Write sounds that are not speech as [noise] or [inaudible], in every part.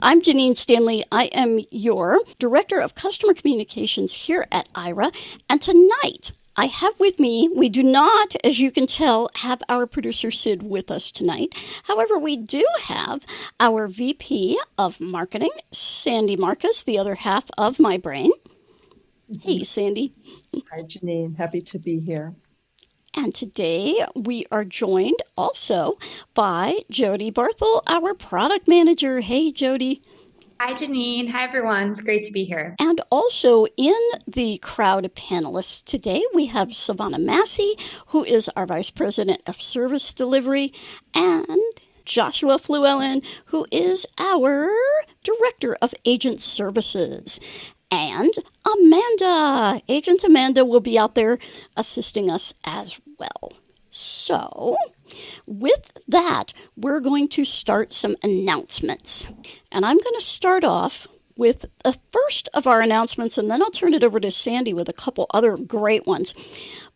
I'm Janine Stanley. I am your Director of Customer Communications here at Aira. And tonight, I have with me, we do not, as you can tell, have our producer Sid with us tonight. However, we do have our VP of Marketing, Sandy Marcus, the other half of my brain. Hey, Sandy. Hi, Janine. Happy to be here. And today we are joined also by Jody Barthel, our product manager. Hey, Jody. Hi, Janine. Hi, everyone. It's great to be here. And also in the crowd of panelists today, we have Savannah Massey, who is our Vice President of Service Delivery, and Joshua Fluellen, who is our Director of Agent Services and Amanda. Agent Amanda will be out there assisting us as well. So, with that, we're going to start some announcements. And I'm going to start off with the first of our announcements, and then I'll turn it over to Sandy with a couple other great ones.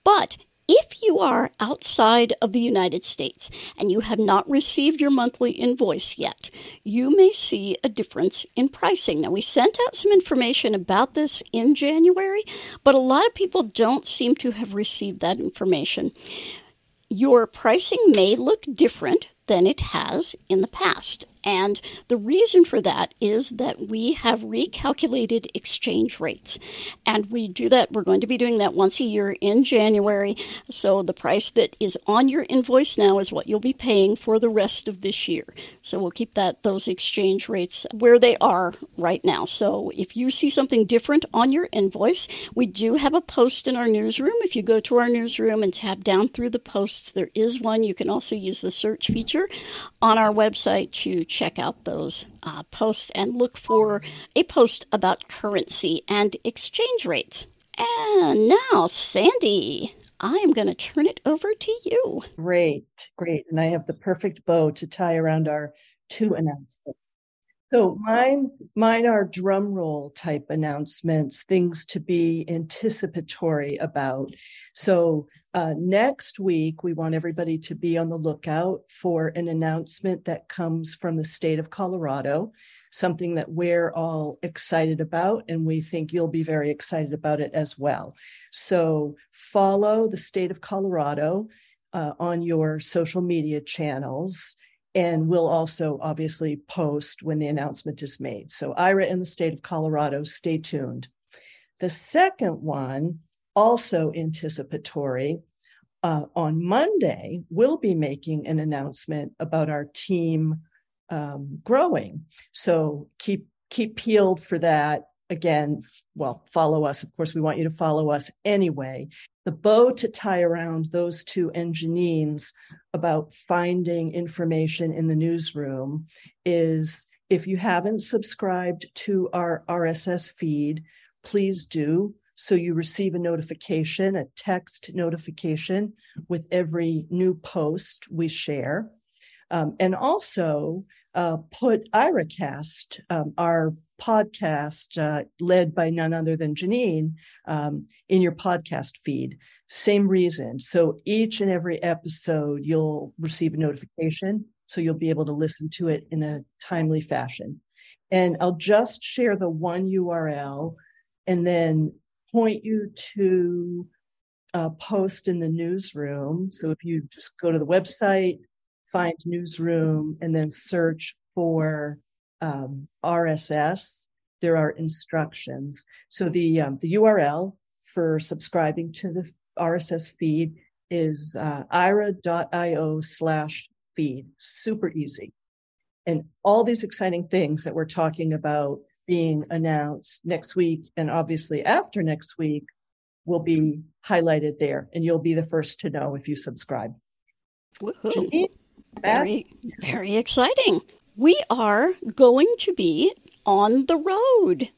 But if you are outside of the United States and you have not received your monthly invoice yet, you may see a difference in pricing. Now, we sent out some information about this in January, but a lot of people don't seem to have received that information. Your pricing may look different than it has in the past. And the reason for that is that we have recalculated exchange rates. And we do that, we're going to be doing that once a year in January. So the price that is on your invoice now is what you'll be paying for the rest of this year. So we'll keep that those exchange rates where they are right now. So if you see something different on your invoice, we do have a post in our newsroom. If you go to our newsroom and tab down through the posts, there is one. You can also use the search feature on our website to check out those uh, posts and look for a post about currency and exchange rates. And now, Sandy, I am going to turn it over to you. Great, great. And I have the perfect bow to tie around our two announcements. So mine, mine are drum roll type announcements, things to be anticipatory about. So uh, next week, we want everybody to be on the lookout for an announcement that comes from the state of Colorado, something that we're all excited about, and we think you'll be very excited about it as well. So follow the state of Colorado uh, on your social media channels and we'll also obviously post when the announcement is made. So, Aira in the state of Colorado, stay tuned. The second one, also anticipatory, uh, on Monday, we'll be making an announcement about our team um, growing. So, keep keep peeled for that. Again, well, follow us. Of course, we want you to follow us anyway the bow to tie around those two engineers about finding information in the newsroom is if you haven't subscribed to our RSS feed, please do. So you receive a notification, a text notification with every new post we share. Um, and also uh, put IRAcast, um, our podcast uh, led by none other than Janine um, in your podcast feed. Same reason. So each and every episode, you'll receive a notification. So you'll be able to listen to it in a timely fashion. And I'll just share the one URL and then point you to a post in the newsroom. So if you just go to the website, find newsroom, and then search for um, RSS, there are instructions. So the um, the URL for subscribing to the RSS feed is uh, aira.io slash feed. Super easy. And all these exciting things that we're talking about being announced next week and obviously after next week will be highlighted there. And you'll be the first to know if you subscribe. Very, very exciting we are going to be on the road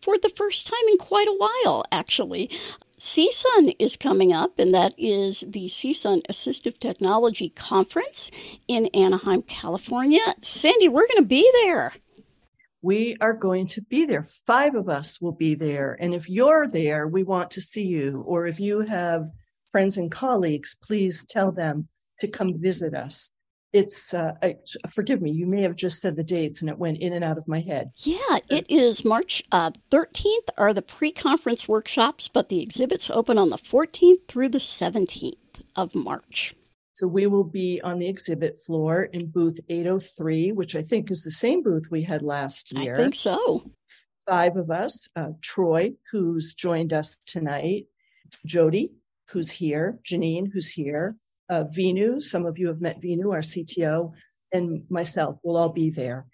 for the first time in quite a while, actually. CSUN is coming up, and that is the CSUN Assistive Technology Conference in Anaheim, California. Sandy, we're going to be there. We are going to be there. Five of us will be there. And if you're there, we want to see you. Or if you have friends and colleagues, please tell them to come visit us. it's uh, I, forgive me you may have just said the dates and it went in and out of my head yeah it is march uh, 13th are the pre-conference workshops but the exhibits open on the 14th through the 17th of march so we will be on the exhibit floor in booth 803 which i think is the same booth we had last year. i think so. Five of us uh, troy who's joined us tonight jody who's here janine who's here uh, Vinu, some of you have met Vinu, our CTO, and myself will all be there.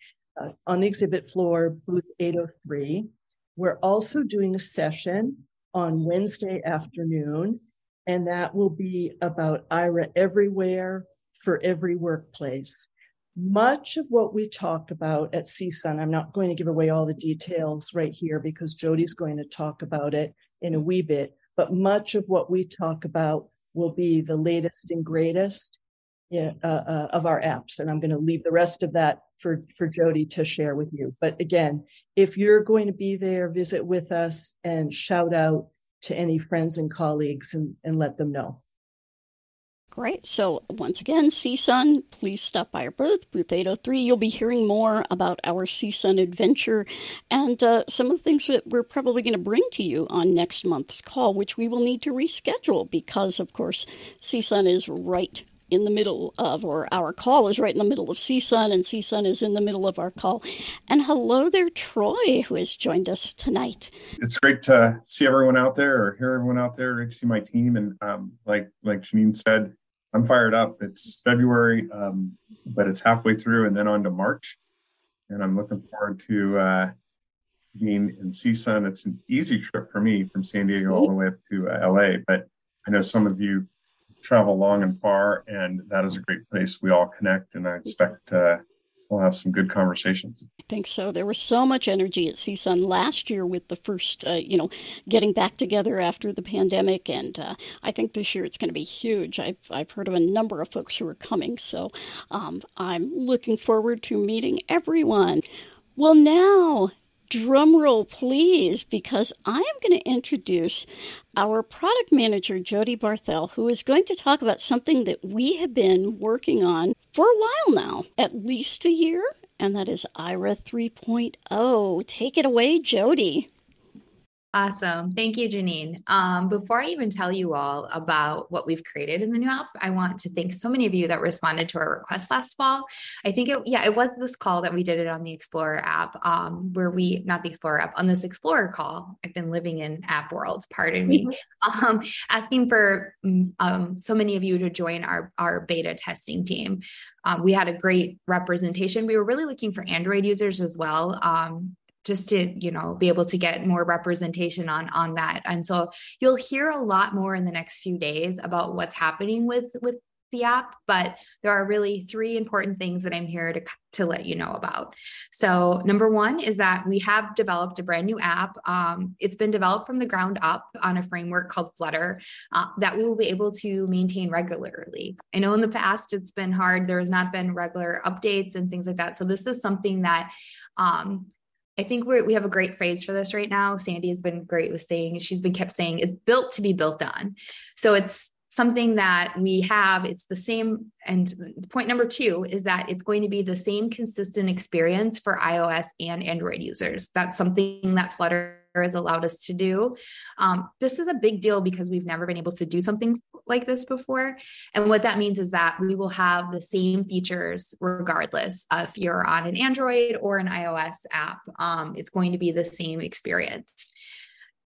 Uh, on the exhibit floor, booth 803. We're also doing a session on Wednesday afternoon, and that will be about Aira everywhere for every workplace. Much of what we talk about at CSUN, I'm not going to give away all the details right here because Jody's going to talk about it in a wee bit, but much of what we talk about will be the latest and greatest uh, uh, of our apps. And I'm going to leave the rest of that for, for Jody to share with you. But again, if you're going to be there, visit with us and shout out to any friends and colleagues and, and let them know. Great. So, once again, CSUN, please stop by our booth, booth 803. You'll be hearing more about our CSUN adventure and uh, some of the things that we're probably going to bring to you on next month's call, which we will need to reschedule because, of course, CSUN is right in the middle of, or our call is right in the middle of CSUN, and CSUN is in the middle of our call. And hello there, Troy, who has joined us tonight. It's great to see everyone out there, or hear everyone out there. Great to see my team, and um, like like Janine said, I'm fired up. It's February, um, but it's halfway through and then on to March. And I'm looking forward to uh, being in CSUN. It's an easy trip for me from San Diego all the way up to uh, LA, but I know some of you travel long and far, and that is a great place. We all connect, and I expect uh, we'll have some good conversations. I think so. There was so much energy at CSUN last year with the first, uh, you know, getting back together after the pandemic, and uh, I think this year it's going to be huge. I've I've heard of a number of folks who are coming, so um, I'm looking forward to meeting everyone. Well, now drum roll please because i am going to introduce our product manager jody barthel who is going to talk about something that we have been working on for a while now at least a year and that is Aira 3.0 take it away jody Awesome. Thank you, Janine. Um, before I even tell you all about what we've created in the new app, I want to thank so many of you that responded to our request last fall. I think it, yeah, it was this call that we did it on the Explorer app, um, where we, not the Explorer app, on this Explorer call. I've been living in app world, pardon me, mm-hmm. um, asking for mm, um, so many of you to join our, our beta testing team. Um, we had a great representation. We were really looking for Android users as well. Um, just to you know be able to get more representation on on that. And so you'll hear a lot more in the next few days about what's happening with with the app but there are really three important things that i'm here to to let you know about. So number one is that we have developed a brand new app. Um, it's been developed from the ground up on a framework called flutter uh, that we will be able to maintain regularly. I know in the past it's been hard. There has not been regular updates and things like that. So this is something that um, I think we we have a great phrase for this right now. Sandy has been great with saying, she's been kept saying, it's built to be built on. So it's something that we have. It's the same. And point number two is that it's going to be the same consistent experience for iOS and Android users. That's something that Flutter has allowed us to do. Um, this is a big deal because we've never been able to do something like this before. And what that means is that we will have the same features regardless if you're on an Android or an iOS app. Um, it's going to be the same experience.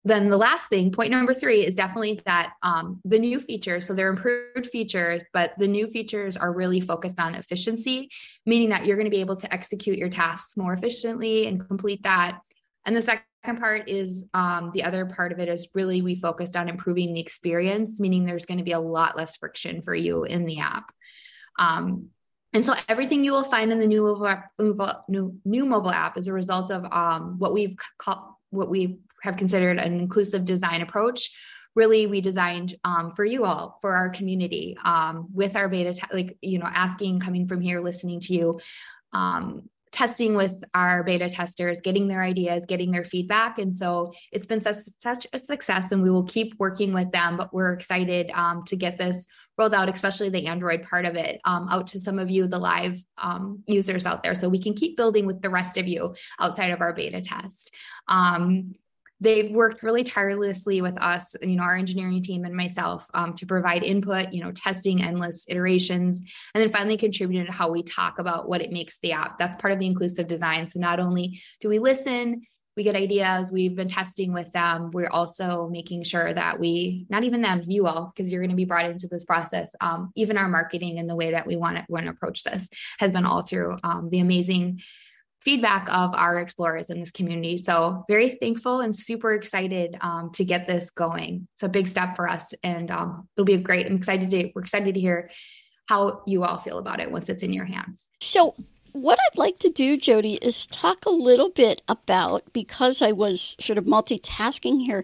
Then the last thing, point number three, is definitely that um, the new features. So they're improved features, but the new features are really focused on efficiency, meaning that you're going to be able to execute your tasks more efficiently and complete that. And the second part is um, the other part of it is really we focused on improving the experience, meaning there's going to be a lot less friction for you in the app. Um, and so everything you will find in the new mobile app, new, new mobile app is a result of um, what we've called what we have considered an inclusive design approach. Really, we designed um, for you all, for our community, um, with our beta, like you know, asking, coming from here, listening to you, um, testing with our beta testers, getting their ideas, getting their feedback. And so it's been such, a success, and we will keep working with them. But we're excited um, to get this rolled out, especially the Android part of it, um, out to some of you, the live um, users out there, so we can keep building with the rest of you outside of our beta test. Um, they've worked really tirelessly with us, you know, our engineering team and myself um, to provide input, you know, testing endless iterations, and then finally contributed to how we talk about what it makes the app. That's part of the inclusive design. So not only do we listen, we get ideas, we've been testing with them. We're also making sure that we, not even them, you all, because you're going to be brought into this process. Um, even our marketing and the way that we want to, want to approach this has been all through um, the amazing feedback of our explorers in this community. So very thankful and super excited um, to get this going. It's a big step for us, and um, it'll be great. I'm excited to. We're excited to hear how you all feel about it once it's in your hands. So what I'd like to do, Jody, is talk a little bit about because I was sort of multitasking here.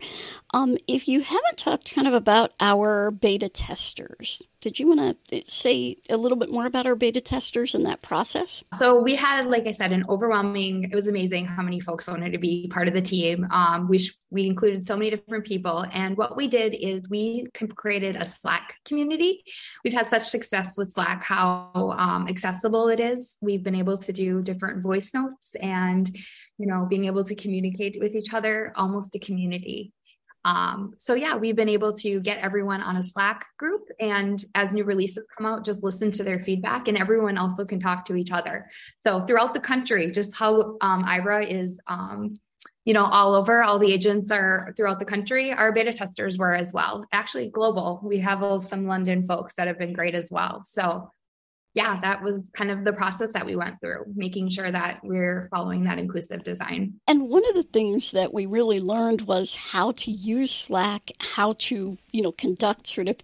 Um, if you haven't talked kind of about our beta testers, did you want to say a little bit more about our beta testers and that process? So we had, like I said, an overwhelming. It was amazing how many folks wanted to be part of the team. Um, we sh- we included so many different people, and what we did is we created a Slack community. We've had such success with Slack, how um, accessible it is. We've been able to do different voice notes and you know being able to communicate with each other almost a community um, so yeah, we've been able to get everyone on a Slack group, and as new releases come out, just listen to their feedback, and everyone also can talk to each other. So throughout the country, just how um, Aira is, um, you know, all over. All the agents are throughout the country. Our beta testers were as well. Actually, global. We have some London folks that have been great as well. So yeah, that was kind of the process that we went through, making sure that we're following that inclusive design. And one of the things that we really learned was how to use Slack, how to, you know, conduct sort of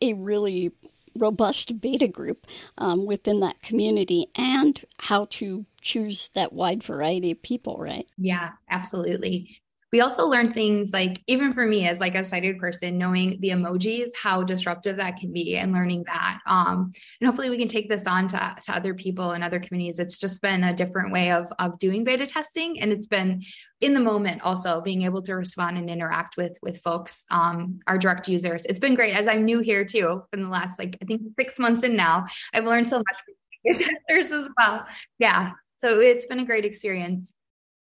a really robust beta group um, within that community and how to choose that wide variety of people, right? Yeah, absolutely we also learned things like even for me as like a sighted person knowing the emojis how disruptive that can be and learning that um, and hopefully we can take this on to, to other people and other communities. It's just been a different way of of doing beta testing and it's been in the moment also being able to respond and interact with with folks um, our direct users. It's been great as i'm new here too in the last like i think six months in now i've learned so much [laughs] testers as well. Yeah so it's been a great experience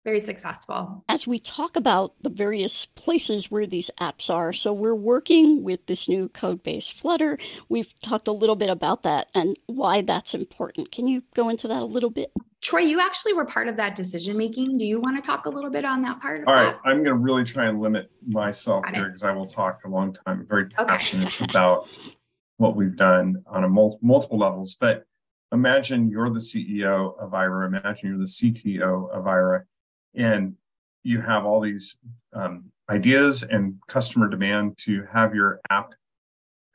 very successful. As we talk about the various places where these apps are, so we're working with this new code base Flutter. We've talked a little bit about that and why that's important. Can you go into that a little bit? Troy, you actually were part of that decision making. Do you want to talk a little bit on that part? All right, that? I'm going to really try and limit myself here because I will talk a long time. I'm very passionate okay. [laughs] about what we've done on a mul- multiple levels. But imagine you're the CEO of Aira. Imagine you're the CTO of Aira and you have all these um, ideas and customer demand to have your app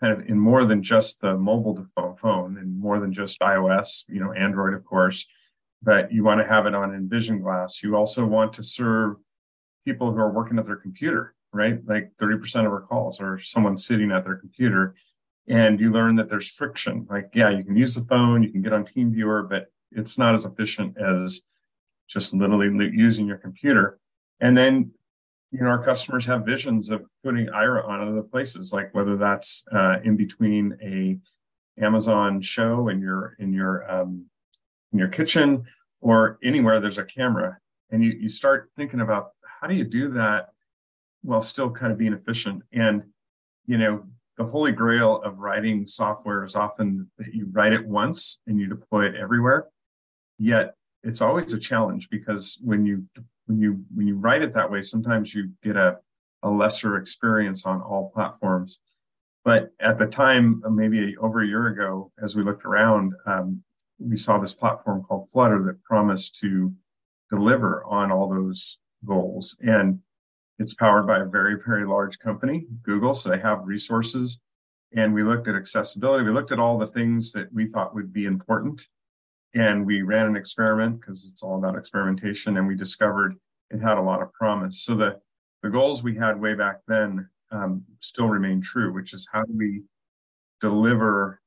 kind of in more than just the mobile phone and more than just iOS, you know, Android, of course, but you want to have it on Envision Glass. You also want to serve people who are working at their computer, right? Like 30% of our calls are someone sitting at their computer. And you learn that there's friction. Like, yeah, you can use the phone, you can get on TeamViewer, but it's not as efficient as just literally using your computer. And then, you know, our customers have visions of putting Aira on other places, like whether that's uh, in between a Amazon show in your in your um, in your kitchen or anywhere there's a camera, and you you start thinking about how do you do that while still kind of being efficient. And you know, the holy grail of writing software is often that you write it once and you deploy it everywhere. Yet it's always a challenge because when you when you when you write it that way, sometimes you get a a lesser experience on all platforms. But at the time, maybe over a year ago, as we looked around, um, we saw this platform called Flutter that promised to deliver on all those goals. And it's powered by a very, very large company, Google. So they have resources. And we looked at accessibility. We looked at all the things that we thought would be important and we ran an experiment because it's all about experimentation, and we discovered it had a lot of promise. So the the goals we had way back then um, still remain true, which is how do we deliver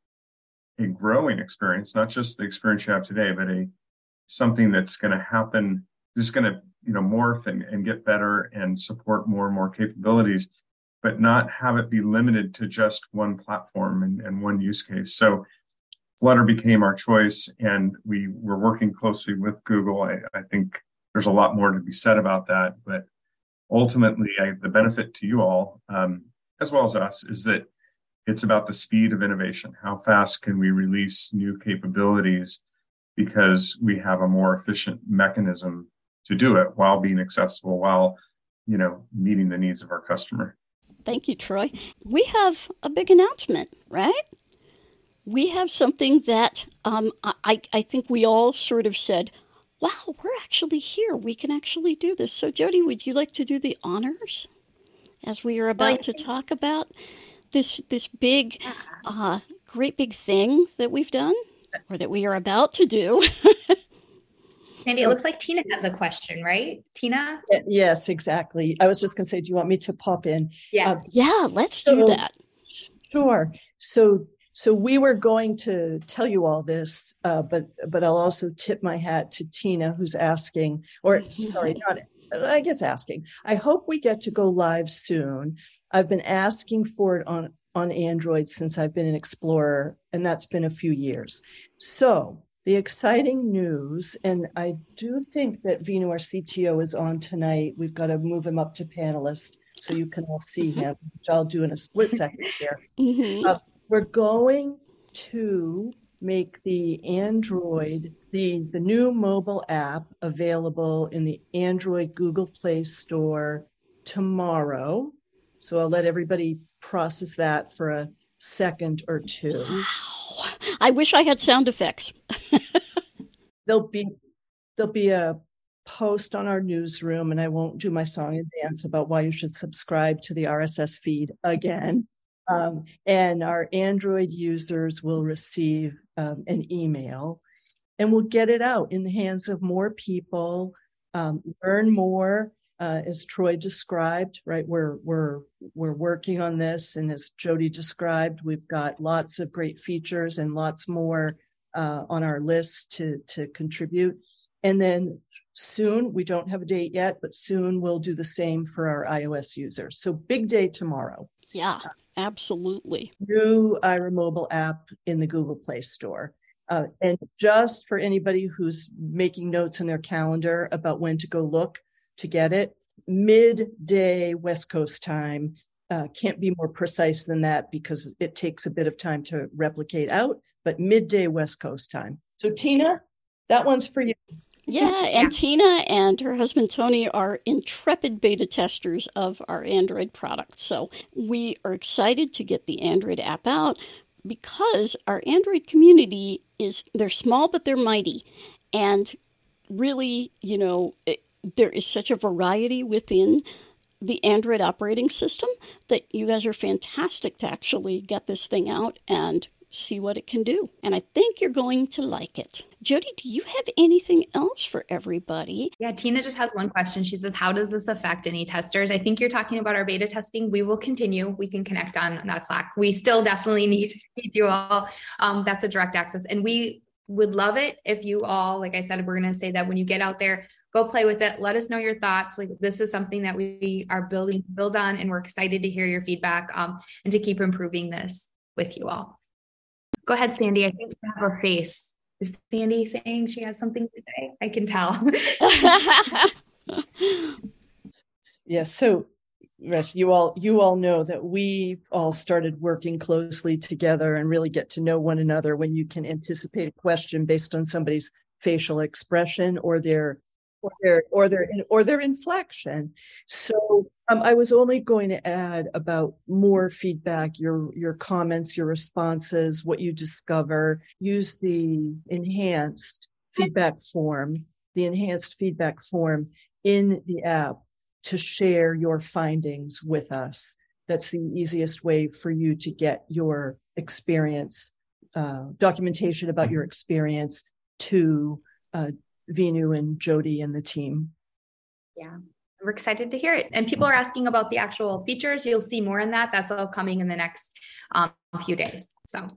a growing experience, not just the experience you have today, but a something that's going to happen, just going to you know morph and, and get better and support more and more capabilities, but not have it be limited to just one platform and, and one use case. So Flutter became our choice, and we were working closely with Google. I, I think there's a lot more to be said about that, but ultimately, I, the benefit to you all, um, as well as us, is that it's about the speed of innovation. How fast can we release new capabilities because we have a more efficient mechanism to do it while being accessible, while you know meeting the needs of our customer. Thank you, Troy. We have a big announcement, right? We have something that um, I, I think we all sort of said, wow, we're actually here. We can actually do this. So, Jody, would you like to do the honors as we are about to talk about this this big, uh, great big thing that we've done or that we are about to do? [laughs] Sandy, it looks like Tina has a question, right? Tina? Yes, exactly. I was just going to say, do you want me to pop in? Yeah. Uh, yeah, let's so, do that. Sure. So so we were going to tell you all this, uh, but but I'll also tip my hat to Tina, who's asking, or sorry, not I guess asking. I hope we get to go live soon. I've been asking for it on on Android since I've been an Explorer, and that's been a few years. So the exciting news, and I do think that Vinu, our CTO, is on tonight. We've got to move him up to panelist so you can all see him, which I'll do in a split second here. Mm-hmm. Uh, we're going to make the Android, the, the new mobile app available in the Android Google Play Store tomorrow. So I'll let everybody process that for a second or two. Wow. I wish I had sound effects. [laughs] there'll be there'll be a post on our newsroom and I won't do my song and dance about why you should subscribe to the RSS feed again. Um, and our Android users will receive um, an email and we'll get it out in the hands of more people, um, learn more. Uh, as Troy described, right? We're we're we're working on this, and as Jody described, we've got lots of great features and lots more uh, on our list to to contribute. And then soon, we don't have a date yet, but soon we'll do the same for our iOS users. So big day tomorrow. Yeah, absolutely. New Aira mobile app in the Google Play Store. Uh, and just for anybody who's making notes in their calendar about when to go look to get it, midday West Coast time. Uh, can't be more precise than that because it takes a bit of time to replicate out, but midday West Coast time. So, Tina, that one's for you. Yeah, and Tina and her husband Tony are intrepid beta testers of our Android product. So we are excited to get the Android app out because our Android community is they're small but they're mighty. And really, you know, it, there is such a variety within the Android operating system that you guys are fantastic to actually get this thing out and see what it can do. And I think you're going to like it. Jody, do you have anything else for everybody? Yeah, Tina just has one question. She says, How does this affect any testers? I think you're talking about our beta testing. We will continue. We can connect on that Slack. We still definitely [laughs] need, need you all. Um, that's a direct access. And we would love it if you all, like I said, we're going to say that when you get out there, go play with it. Let us know your thoughts. Like this is something that we are building, build on, and we're excited to hear your feedback um, and to keep improving this with you all. Go ahead, Sandy. I think you have a face. Is Sandy saying she has something to say? I can tell. [laughs] yes. So, yes, you all you all know that we all started working closely together and really get to know one another when you can anticipate a question based on somebody's facial expression or their or their or their or their inflection. So um, I was only going to add about more feedback, your your comments, your responses, what you discover. Use the enhanced feedback form, the enhanced feedback form in the app to share your findings with us. That's the easiest way for you to get your experience, uh, documentation about your experience to uh, Vinu and Jody and the team. Yeah, we're excited to hear it. And people are asking about the actual features. You'll see more in that. That's all coming in the next um, few days. So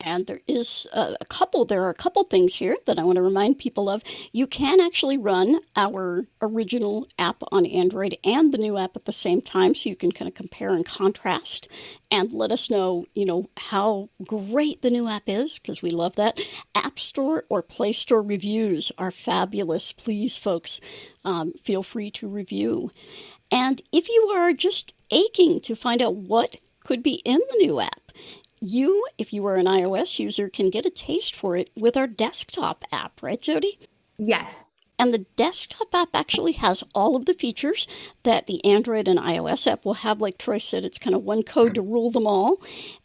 And there is a, couple, there are a couple things here that I want to remind people of. You can actually run our original app on Android and the new app at the same time, so you can kind of compare and contrast and let us know, you know, how great the new app is, because we love that. App Store or Play Store reviews are fabulous. Please, folks, um, feel free to review. And if you are just aching to find out what could be in the new app, you, if you are an iOS user, can get a taste for it with our desktop app, right, Jody? Yes. And the desktop app actually has all of the features that the Android and iOS app will have. Like Troy said, it's kind of one code to rule them all.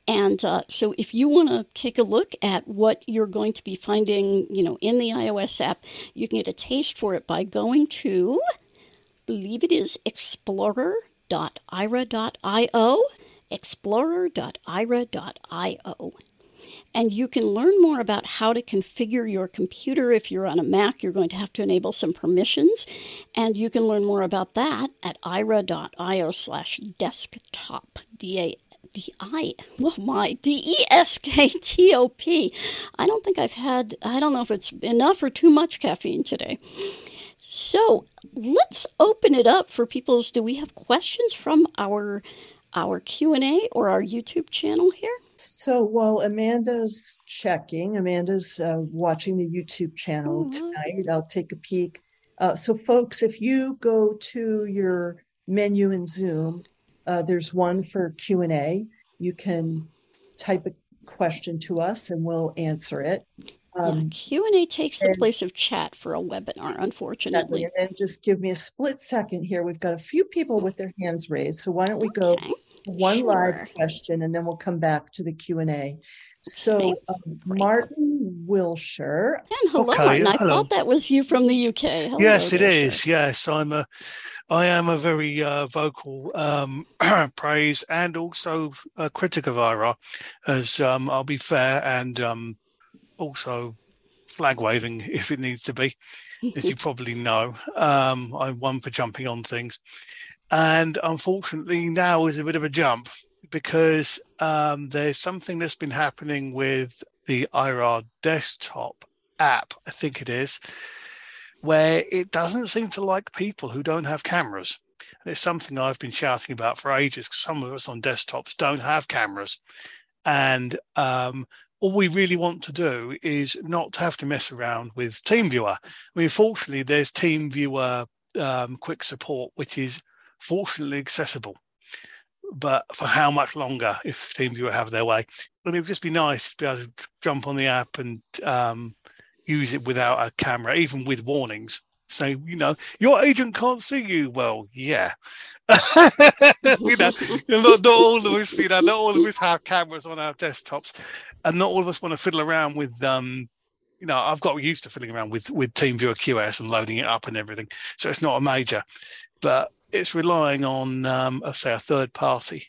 And uh, so, if you want to take a look at what you're going to be finding, you know, in the iOS app, you can get a taste for it by going to, believe it is explorer.aira.io explorer.aira.io. And you can learn more about how to configure your computer. If you're on a Mac, you're going to have to enable some permissions. And you can learn more about that at aira.io slash desktop. D-A- D-I, well, my, D-E-S-K-T-O-P. I don't think I've had, I don't know if it's enough or too much caffeine today. So let's open it up for people's, do we have questions from our our Q&A or our YouTube channel here? So while Amanda's checking, Amanda's uh, watching the YouTube channel tonight. I'll take a peek. Uh, so, folks, if you go to your menu in Zoom, uh, there's one for Q and A. You can type a question to us, and we'll answer it. Um, yeah, Q and A takes the place of chat for a webinar, unfortunately. And then just give me a split second here. We've got a few people with their hands raised, so why don't we go one sure. live question, and then we'll come back to the Q and A. So, um, Martin Wilshire. And hello, okay, Martin. I hello. thought that was you from the UK. Hello, yes, it is. Sir. Yes, I'm a, I am a very uh, vocal um, [clears throat] praise and also a critic of Aira, as um, I'll be fair and um, also flag waving [laughs] if it needs to be, as you probably know. Um, I'm one for jumping on things. And unfortunately, now is a bit of a jump because um, there's something that's been happening with the Aira desktop app, I think it is, where it doesn't seem to like people who don't have cameras. And it's something I've been shouting about for ages because some of us on desktops don't have cameras. And um, all we really want to do is not have to mess around with TeamViewer. I mean, fortunately, there's TeamViewer um, quick support, which is fortunately accessible. But for how much longer if TeamViewer have their way? But it would just be nice to be able to jump on the app and um, use it without a camera, even with warnings. So, you know, your agent can't see you. Well, yeah. [laughs] you know, not, not all of us, you know, not all of us have cameras on our desktops, and not all of us want to fiddle around with um, you know, I've got used to fiddling around with with TeamViewer QS and loading it up and everything, so it's not a major. But it's relying on, um, I say, a third party.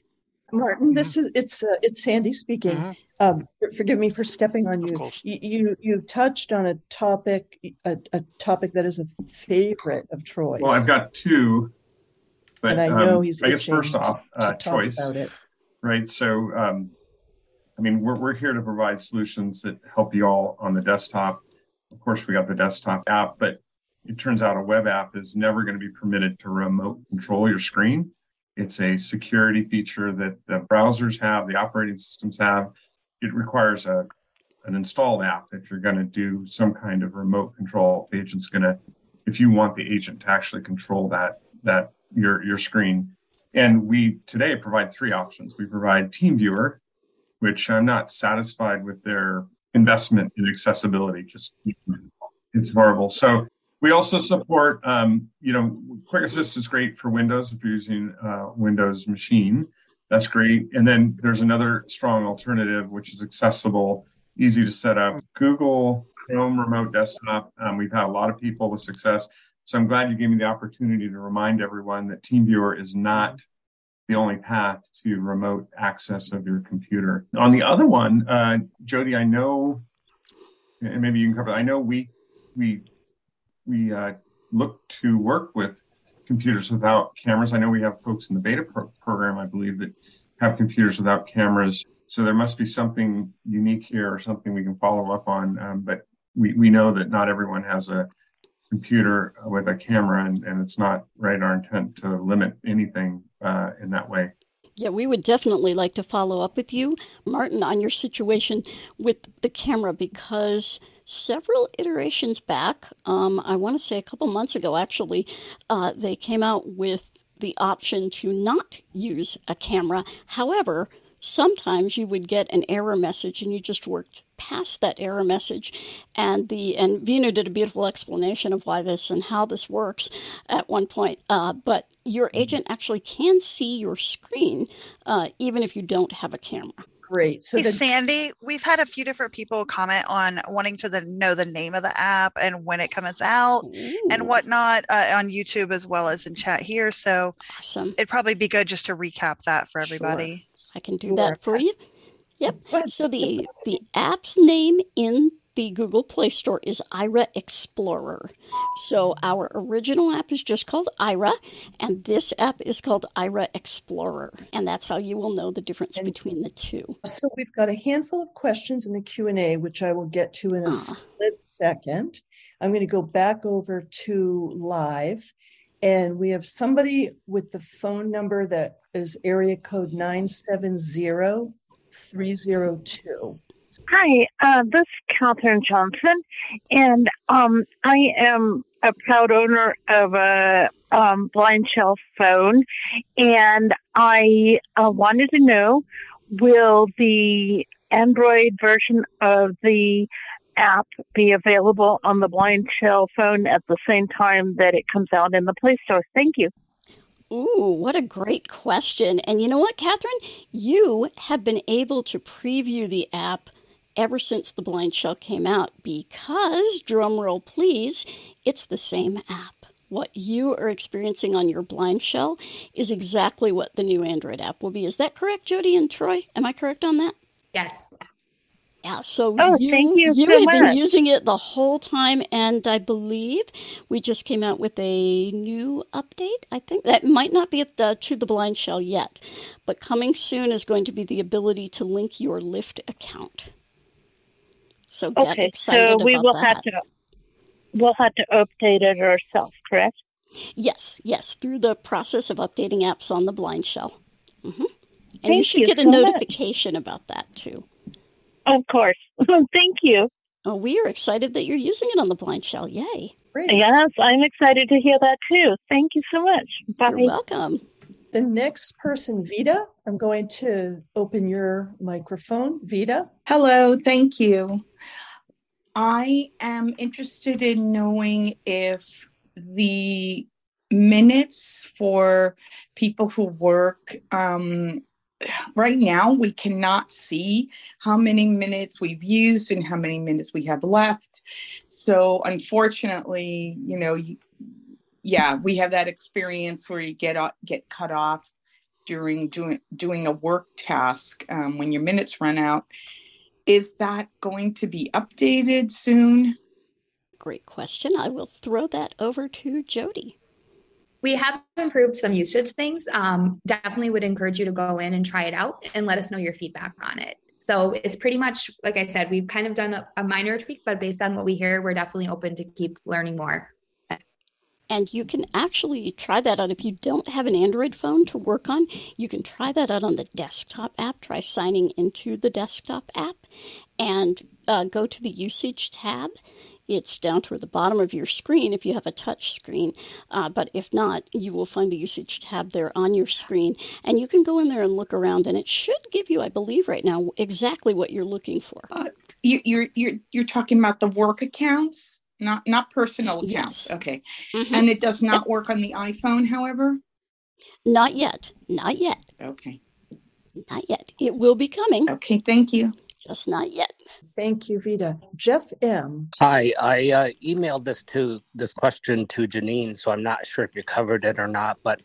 Martin, mm-hmm. this is it's uh, it's Sandy speaking. Mm-hmm. Um, forgive me for stepping on you. you. You you touched on a topic a, a, topic that is a favorite of Troy's. Well, I've got two, but and I know um, he's. I guess first off, uh, choice. Right. So, um, I mean, we're we're here to provide solutions that help you all on the desktop. Of course, we got the desktop app, but it turns out a web app is never going to be permitted to remote control your screen. It's a security feature that the browsers have, the operating systems have. It requires a an installed app if you're going to do some kind of remote control. The agent's going to, if you want the agent to actually control that that your your screen. And we today provide three options. We provide TeamViewer, which I'm not satisfied with their investment in accessibility. Just it's horrible. So we also support, um, you know, Quick Assist is great for Windows if you're using uh, Windows machine. That's great. And then there's another strong alternative, which is accessible, easy to set up. Google Chrome Remote Desktop. Um, we've had a lot of people with success. So I'm glad you gave me the opportunity to remind everyone that TeamViewer is not the only path to remote access of your computer. On the other one, uh, Jody, I know, and maybe you can cover. I know we we we uh, look to work with computers without cameras. I know we have folks in the beta pro- program, I believe, that have computers without cameras. So there must be something unique here or something we can follow up on. Um, but we, we know that not everyone has a computer with a camera, and, and it's not right our intent to limit anything uh, in that way. Yeah, we would definitely like to follow up with you, Martin, on your situation with the camera because several iterations back, um, I want to say a couple months ago actually, uh, they came out with the option to not use a camera. However, sometimes you would get an error message and you just worked past that error message and the and Vinu did a beautiful explanation of why this and how this works at one point uh, but your mm-hmm. agent actually can see your screen uh, even if you don't have a camera great so hey, the- sandy we've had a few different people comment on wanting to the, know the name of the app and when it comes out Ooh. and whatnot uh, on youtube as well as in chat here so awesome it'd probably be good just to recap that for everybody sure. I can do that for you. Yep. So the [laughs] the app's name in the Google Play Store is Aira Explorer. So our original app is just called Aira, and this app is called Aira Explorer, and that's how you will know the difference between the two. So we've got a handful of questions in the Q and A, which I will get to in a ah. split second. I'm going to go back over to live, and we have somebody with the phone number that is area code 970302. Hi, uh, this is Catherine Johnson, and um, I am a proud owner of a um, BlindShell phone, and I uh, wanted to know will the Android version of the app be available on the blind shell phone at the same time that it comes out in the Play Store? Thank you. Ooh, what a great question. And you know what, Catherine? You have been able to preview the app ever since the BlindShell came out because, drumroll please, it's the same app. What you are experiencing on your BlindShell is exactly what the new Android app will be. Is that correct, Jody and Troy? Am I correct on that? Yes. Yeah, so oh, you, you, you so have much. been using it the whole time, and I believe we just came out with a new update. I think that might not be at the, to the BlindShell yet, but coming soon is going to be the ability to link your Lyft account. So get okay, excited so we will that. have to we'll have to update it ourselves, correct? Yes, yes, through the process of updating apps on the BlindShell. Mm-hmm. And Thank you should you get a so notification much. about that too. Of course. [laughs] Thank you. Oh, we are excited that you're using it on the BlindShell. Yay. Great. Yes, I'm excited to hear that too. Thank you so much. Bye. You're welcome. The next person, Vita, I'm going to open your microphone. Vita. Hello, thank you. I am interested in knowing if the minutes for people who work um, right now we cannot see how many minutes we've used and how many minutes we have left so unfortunately you know yeah we have that experience where you get get cut off during doing doing a work task um, when your minutes run out is that going to be updated soon great question i will throw that over to jody we have improved some usage things. Um, definitely would encourage you to go in and try it out and let us know your feedback on it. So it's pretty much, like I said, we've kind of done a, a minor tweak, but based on what we hear, we're definitely open to keep learning more. And you can actually try that out if you don't have an Android phone to work on. You can try that out on the desktop app. Try signing into the desktop app and uh, go to the usage tab it's down toward the bottom of your screen if you have a touch screen. Uh, but if not, you will find the usage tab there on your screen. And you can go in there and look around, and it should give you, I believe, right now, exactly what you're looking for. Uh, you, you're, you're, you're talking about the work accounts? Not not personal accounts. Yes. Okay. Mm-hmm. And it does not work on the iPhone, however? Not yet. Not yet. Okay. Not yet. It will be coming. Okay, thank you just not yet. Thank you, Vita. Jeff M. Hi, I uh, emailed this to this question to Janine, so I'm not sure if you covered it or not. But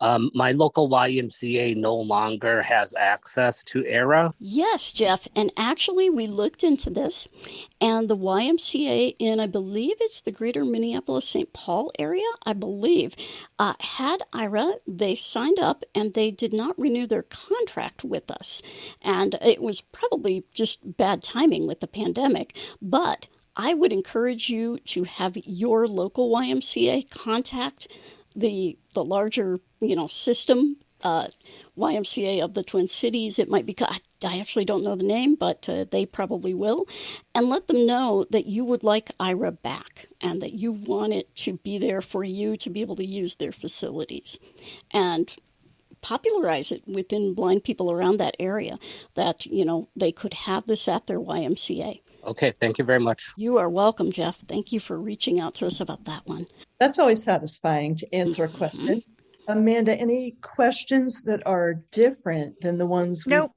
Um, my local YMCA no longer has access to Aira. Yes, Jeff. And actually, we looked into this, and the YMCA in, I believe it's the greater Minneapolis St. Paul area, I believe, uh, had Aira. They signed up and they did not renew their contract with us. And it was probably just bad timing with the pandemic. But I would encourage you to have your local YMCA contact the the larger you know system uh, YMCA of the Twin Cities. It might be I actually don't know the name, but uh, they probably will, and let them know that you would like Aira back and that you want it to be there for you to be able to use their facilities, and popularize it within blind people around that area that you know they could have this at their YMCA. Okay, thank you very much. You are welcome, Jeff. Thank you for reaching out to us about that one. That's always satisfying to answer a question. Mm-hmm. Amanda, any questions that are different than the ones? Nope.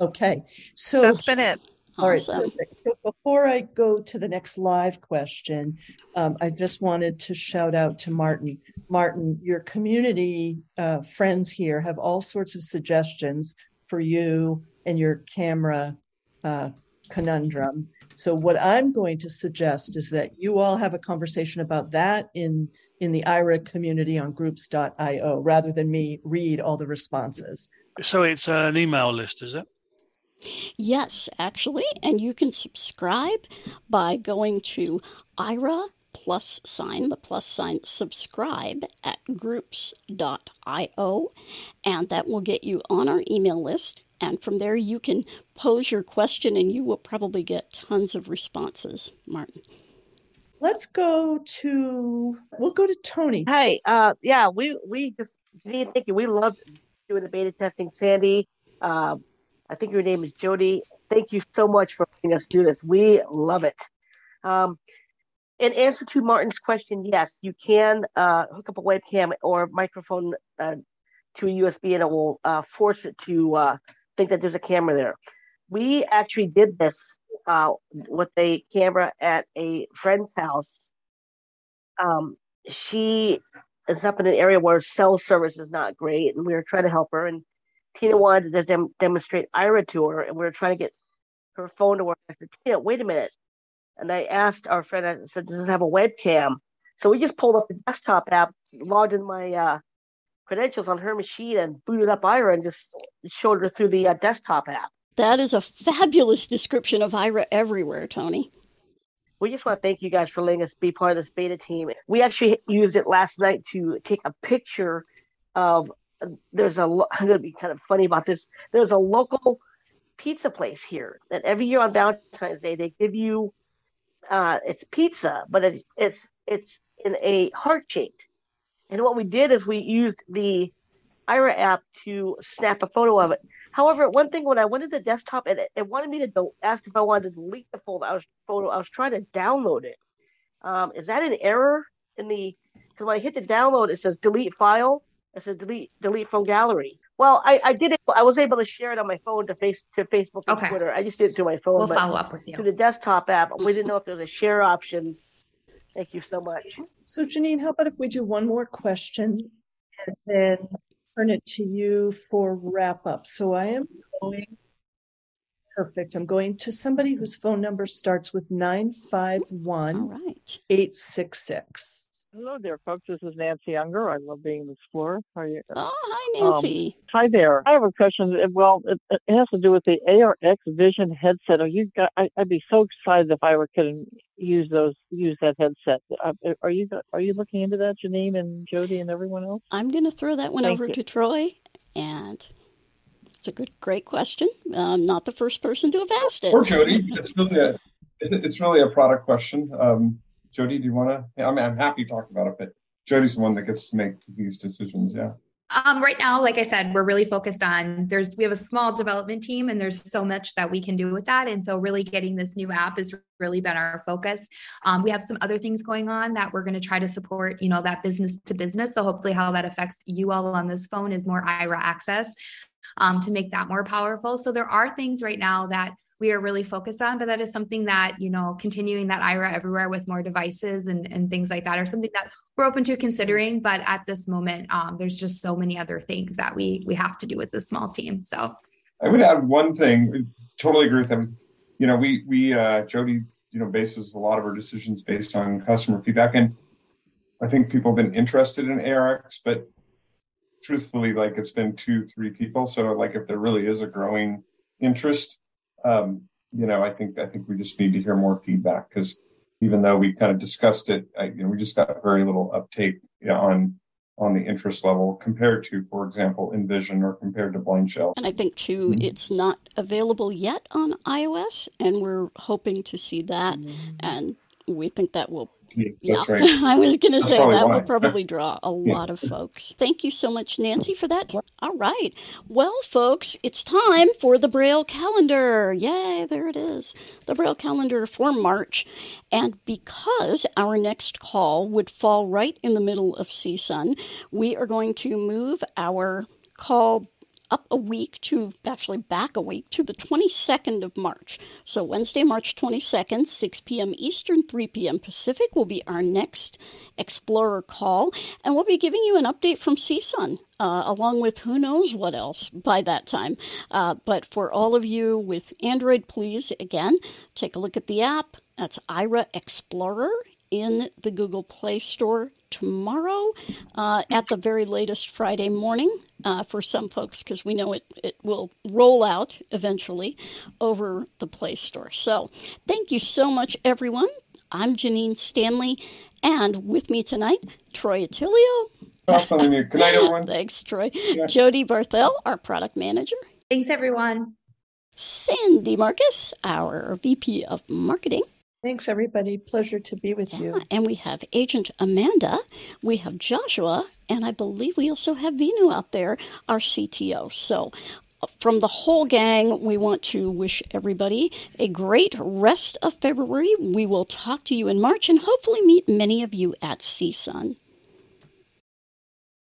Okay, so that's been it. Awesome. All right. So before I go to the next live question, um, I just wanted to shout out to Martin. Martin, your community uh, friends here have all sorts of suggestions for you and your camera uh, conundrum. So what I'm going to suggest is that you all have a conversation about that in in the Aira community on groups.io rather than me read all the responses. So it's an email list, is it? Yes, actually, and you can subscribe by going to Aira plus sign, the plus sign subscribe at groups.io, and that will get you on our email list. And from there, you can pose your question and you will probably get tons of responses, Martin. Let's go to, we'll go to Tony. Hi. Uh, yeah, we, we just, thank you. We love doing the beta testing. Sandy, uh, I think your name is Jody. Thank you so much for letting us do this. We love it. Um, in answer to Martin's question, yes, you can uh, hook up a webcam or microphone uh, to a USB and it will uh, force it to uh, think that there's a camera there. We actually did this uh, with a camera at a friend's house. Um, she is up in an area where cell service is not great, and we were trying to help her. And Tina wanted to dem- demonstrate Aira to her, and we were trying to get her phone to work. I said, Tina, wait a minute. And I asked our friend, I said, does it have a webcam? So we just pulled up the desktop app, logged in my uh, credentials on her machine and booted up Aira and just showed her through the uh, desktop app. That is a fabulous description of Aira everywhere, Tony. We just want to thank you guys for letting us be part of this beta team. We actually used it last night to take a picture of. There's a. [laughs] I'm going to be kind of funny about this. There's a local pizza place here that every year on Valentine's Day they give you. Uh, it's pizza, but it's it's it's in a heart shaped and what we did is we used the Aira app to snap a photo of it. However, one thing when I went to the desktop it, it wanted me to ask if I wanted to delete the folder, I was photo. I was trying to download it. Um, is that an error in the? Because when I hit the download, it says delete file. It says delete delete from gallery. Well, I, I did it. I was able to share it on my phone to face to Facebook and okay. Twitter. I just did it through my phone. We'll follow up with you through the desktop app. We didn't know if there was a share option Thank you so much. So, Janine, how about if we do one more question and then turn it to you for wrap up? So, I am going perfect. I'm going to somebody whose phone number starts with 951 All right. 866. Hello there, folks. This is Nancy Unger. I love being an explorer. How are you? Oh, hi, Nancy. Um, hi there. I have a question. Well, it, it, has to do with the ARX Vision headset. Are you? I, would be so excited if I were could use those, use that headset. Uh, are you? Are you looking into that, Janine and Jody and everyone else? I'm going to throw that one Thank over you. to Troy, and it's a good, great question. I'm not the first person to have asked it. Or Jody. It's really a, it's really a product question. Um, Jody, do you want to? I'm, I'm happy to talk about it, but Jody's the one that gets to make these decisions. Yeah. Um, right now, like I said, we're really focused on there's we have a small development team and there's so much that we can do with that. And so really getting this new app has really been our focus. Um, we have some other things going on that we're going to try to support, you know, that business to business. So hopefully how that affects you all on this phone is more Aira access um, to make that more powerful. So there are things right now that we are really focused on but that is something that you know continuing that Aira everywhere with more devices and, and things like that are something that we're open to considering, but at this moment, um, there's just so many other things that we we have to do with this small team. So I would add one thing. Totally agree with them You know, we we uh, Jody, you know, bases a lot of our decisions based on customer feedback, and I think people have been interested in ARX, but truthfully, like it's been two, three people. So like if there really is a growing interest, um, you know, I think I think we just need to hear more feedback because even though we kind of discussed it, I, you know, we just got very little uptake you know, on on the interest level compared to, for example, Envision or compared to BlindShell. And I think too, mm-hmm. it's not available yet on iOS, and we're hoping to see that, mm-hmm. and we think that will yeah, right. [laughs] I was going to say that will probably [laughs] draw a yeah. lot of folks. Thank you so much, Nancy, for that. All right. Well, folks, it's time for the Braille calendar. Yay, there it is. The Braille calendar for March. And because our next call would fall right in the middle of CSUN, we are going to move our call up a week to actually back a week to the 22nd of March. So, Wednesday, March 22nd, 6 p.m. Eastern, 3 p.m. Pacific will be our next Explorer call. And we'll be giving you an update from CSUN, uh, along with who knows what else by that time. Uh, but for all of you with Android, please, again, take a look at the app. That's Aira Explorer in the Google Play Store tomorrow uh, at the very latest Friday morning uh, for some folks because we know it, it will roll out eventually over the Play Store. So thank you so much, everyone. I'm Janine Stanley, and with me tonight, Troy Otillio. Awesome. Good night, everyone. [laughs] Thanks, Troy. Yeah. Jody Barthel, our product manager. Thanks, everyone. Sandy Marcus, our VP of Marketing. Thanks, everybody. Pleasure to be with yeah, you. And we have Agent Amanda, we have Joshua, and I believe we also have Vinu out there, our CTO. So, uh, from the whole gang, we want to wish everybody a great rest of February. We will talk to you in March and hopefully meet many of you at CSUN.